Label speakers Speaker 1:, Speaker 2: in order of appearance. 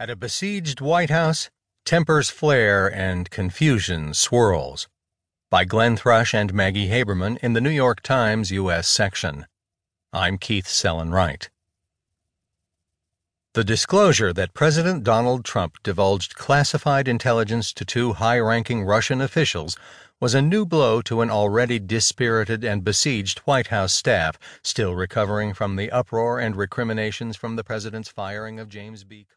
Speaker 1: At a besieged White House, tempers flare and confusion swirls. By Glenn Thrush and Maggie Haberman in the New York Times U.S. section. I'm Keith Sellon-Wright. The disclosure that President Donald Trump divulged classified intelligence to two high ranking Russian officials was a new blow to an already dispirited and besieged White House staff, still recovering from the uproar and recriminations from the president's firing of James B.